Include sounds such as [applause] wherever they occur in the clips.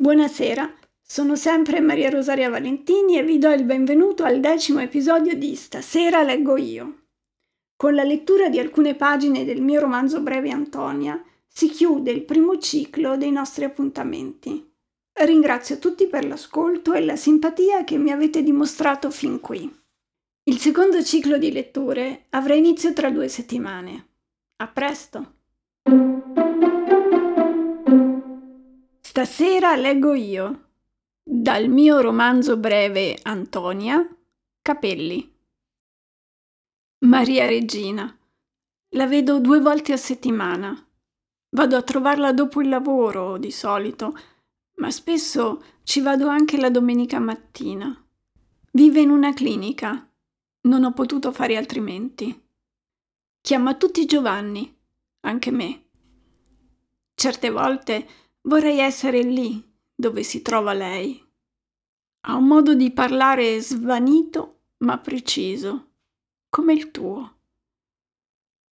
Buonasera, sono sempre Maria Rosaria Valentini e vi do il benvenuto al decimo episodio di Stasera leggo io. Con la lettura di alcune pagine del mio romanzo breve Antonia si chiude il primo ciclo dei nostri appuntamenti. Ringrazio tutti per l'ascolto e la simpatia che mi avete dimostrato fin qui. Il secondo ciclo di letture avrà inizio tra due settimane. A presto! Stasera leggo io, dal mio romanzo breve Antonia, Capelli. Maria Regina. La vedo due volte a settimana. Vado a trovarla dopo il lavoro, di solito, ma spesso ci vado anche la domenica mattina. Vive in una clinica. Non ho potuto fare altrimenti. Chiama tutti Giovanni, anche me. Certe volte Vorrei essere lì dove si trova lei. Ha un modo di parlare svanito ma preciso, come il tuo.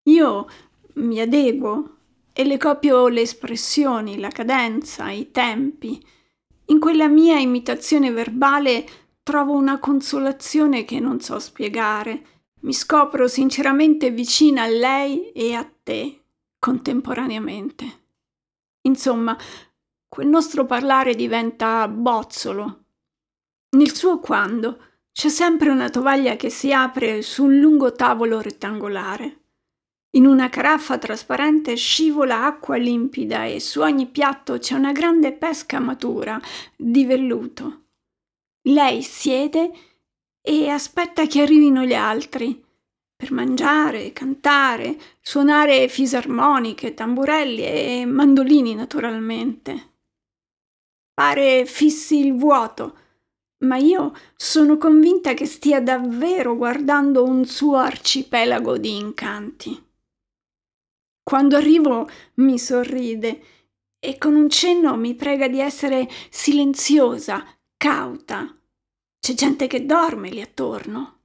Io mi adeguo e le copio le espressioni, la cadenza, i tempi. In quella mia imitazione verbale trovo una consolazione che non so spiegare. Mi scopro sinceramente vicina a lei e a te contemporaneamente. Insomma, quel nostro parlare diventa bozzolo. Nel suo quando c'è sempre una tovaglia che si apre su un lungo tavolo rettangolare. In una caraffa trasparente scivola acqua limpida e su ogni piatto c'è una grande pesca matura di velluto. Lei siede e aspetta che arrivino gli altri per mangiare, cantare, suonare fisarmoniche, tamburelli e mandolini naturalmente. Pare fissi il vuoto, ma io sono convinta che stia davvero guardando un suo arcipelago di incanti. Quando arrivo mi sorride e con un cenno mi prega di essere silenziosa, cauta. C'è gente che dorme lì attorno.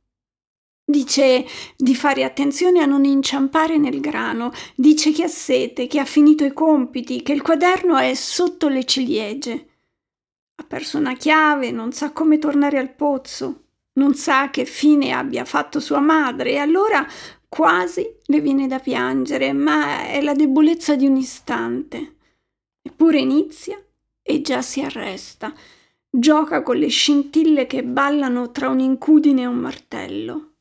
Dice di fare attenzione a non inciampare nel grano, dice che ha sete, che ha finito i compiti, che il quaderno è sotto le ciliegie. Perso una chiave, non sa come tornare al pozzo, non sa che fine abbia fatto sua madre e allora quasi le viene da piangere, ma è la debolezza di un istante. Eppure inizia e già si arresta. Gioca con le scintille che ballano tra un'incudine e un martello.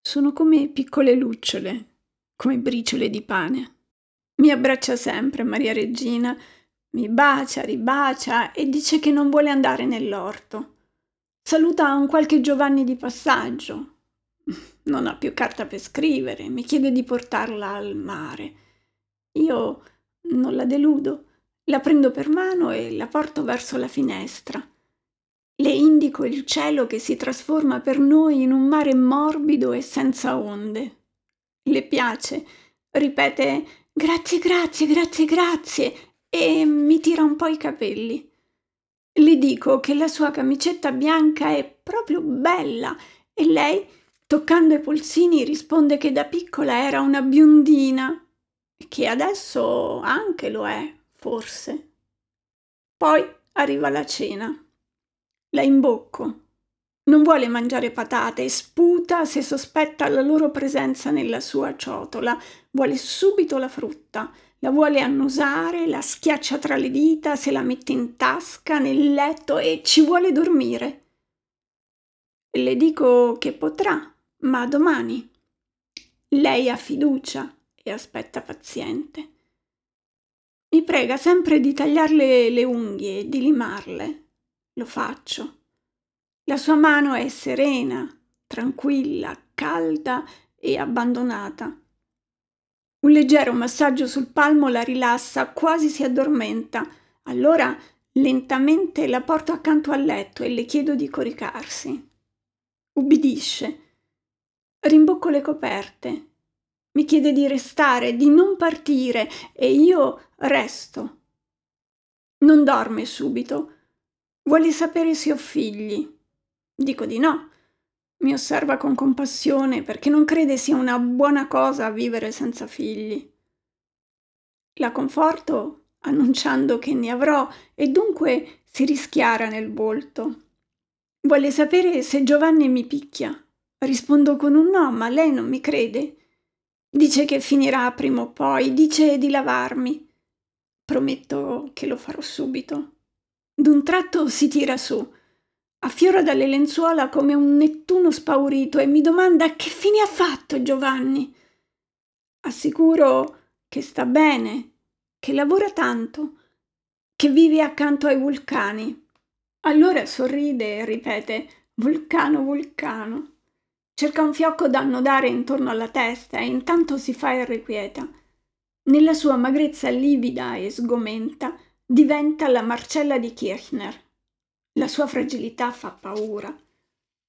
Sono come piccole lucciole, come briciole di pane. Mi abbraccia sempre Maria Regina, mi bacia, ribacia e dice che non vuole andare nell'orto. Saluta un qualche Giovanni di passaggio. Non ha più carta per scrivere, mi chiede di portarla al mare. Io non la deludo, la prendo per mano e la porto verso la finestra. Le indico il cielo che si trasforma per noi in un mare morbido e senza onde. Le piace, ripete grazie, grazie, grazie, grazie e mi tira un po' i capelli. Le dico che la sua camicetta bianca è proprio bella e lei, toccando i polsini, risponde che da piccola era una biondina e che adesso anche lo è, forse. Poi arriva la cena. La imbocco. Non vuole mangiare patate e sputa se sospetta la loro presenza nella sua ciotola. Vuole subito la frutta. La vuole annusare, la schiaccia tra le dita, se la mette in tasca, nel letto e ci vuole dormire. Le dico che potrà, ma domani. Lei ha fiducia e aspetta paziente. Mi prega sempre di tagliarle le unghie e di limarle. Lo faccio. La sua mano è serena, tranquilla, calda e abbandonata. Un leggero massaggio sul palmo la rilassa, quasi si addormenta. Allora lentamente la porto accanto al letto e le chiedo di coricarsi. Ubbidisce. Rimbocco le coperte. Mi chiede di restare, di non partire e io resto. Non dorme subito Vuole sapere se ho figli. Dico di no. Mi osserva con compassione perché non crede sia una buona cosa vivere senza figli. La conforto annunciando che ne avrò e dunque si rischiara nel volto. Vuole sapere se Giovanni mi picchia. Rispondo con un no, ma lei non mi crede. Dice che finirà prima o poi, dice di lavarmi. Prometto che lo farò subito. D'un tratto si tira su, affiora dalle lenzuola come un Nettuno spaurito e mi domanda che fine ha fatto Giovanni. Assicuro che sta bene, che lavora tanto, che vive accanto ai vulcani. Allora sorride e ripete vulcano, vulcano. Cerca un fiocco da annodare intorno alla testa e intanto si fa irrequieta. Nella sua magrezza livida e sgomenta diventa la Marcella di Kirchner. La sua fragilità fa paura.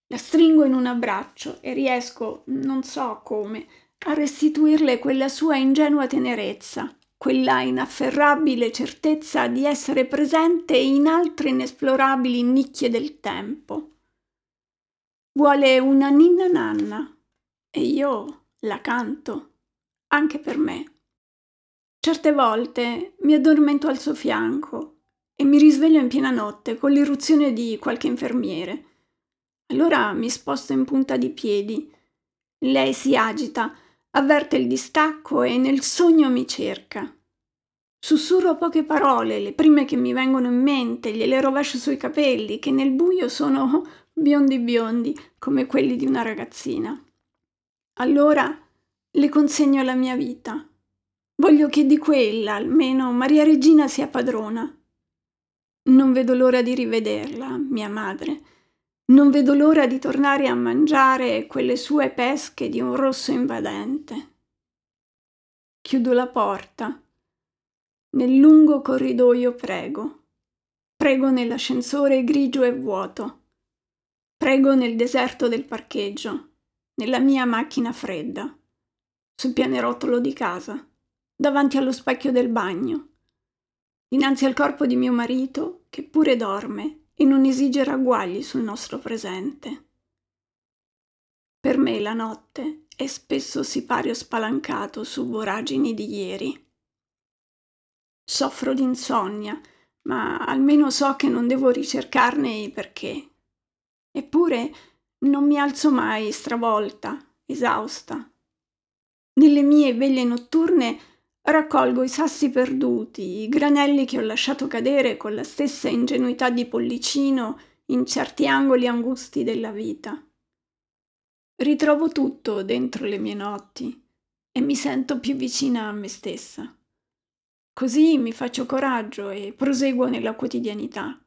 La stringo in un abbraccio e riesco, non so come, a restituirle quella sua ingenua tenerezza, quella inafferrabile certezza di essere presente in altre inesplorabili nicchie del tempo. Vuole una ninna nanna e io la canto, anche per me. Certe volte mi addormento al suo fianco e mi risveglio in piena notte con l'irruzione di qualche infermiere. Allora mi sposto in punta di piedi. Lei si agita, avverte il distacco e nel sogno mi cerca. Sussurro poche parole, le prime che mi vengono in mente, gliele rovescio sui capelli, che nel buio sono [laughs] biondi biondi come quelli di una ragazzina. Allora le consegno la mia vita. Voglio che di quella almeno Maria Regina sia padrona. Non vedo l'ora di rivederla, mia madre. Non vedo l'ora di tornare a mangiare quelle sue pesche di un rosso invadente. Chiudo la porta. Nel lungo corridoio prego. Prego nell'ascensore grigio e vuoto. Prego nel deserto del parcheggio, nella mia macchina fredda, sul pianerottolo di casa, davanti allo specchio del bagno, dinanzi al corpo di mio marito che pure dorme e non esige ragguagli sul nostro presente. Per me la notte è spesso sipario spalancato su voragini di ieri. Soffro d'insonnia, ma almeno so che non devo ricercarne i perché. Eppure non mi alzo mai stravolta, esausta. Nelle mie veglie notturne raccolgo i sassi perduti, i granelli che ho lasciato cadere con la stessa ingenuità di pollicino in certi angoli angusti della vita. Ritrovo tutto dentro le mie notti e mi sento più vicina a me stessa. Così mi faccio coraggio e proseguo nella quotidianità.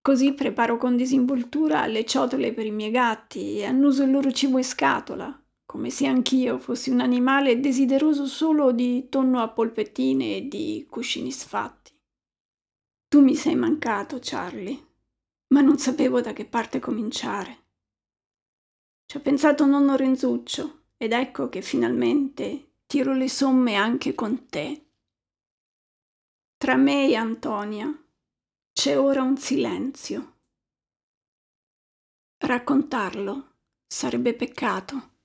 Così preparo con disinvoltura le ciotole per i miei gatti e annuso il loro cibo in scatola, come se anch'io fossi un animale desideroso solo di tonno a polpettine e di cuscini sfatti. Tu mi sei mancato, Charlie, ma non sapevo da che parte cominciare. Ci ha pensato nonno Renzuccio ed ecco che finalmente tiro le somme anche con te. Tra me e Antonia c'è ora un silenzio. Raccontarlo sarebbe peccato.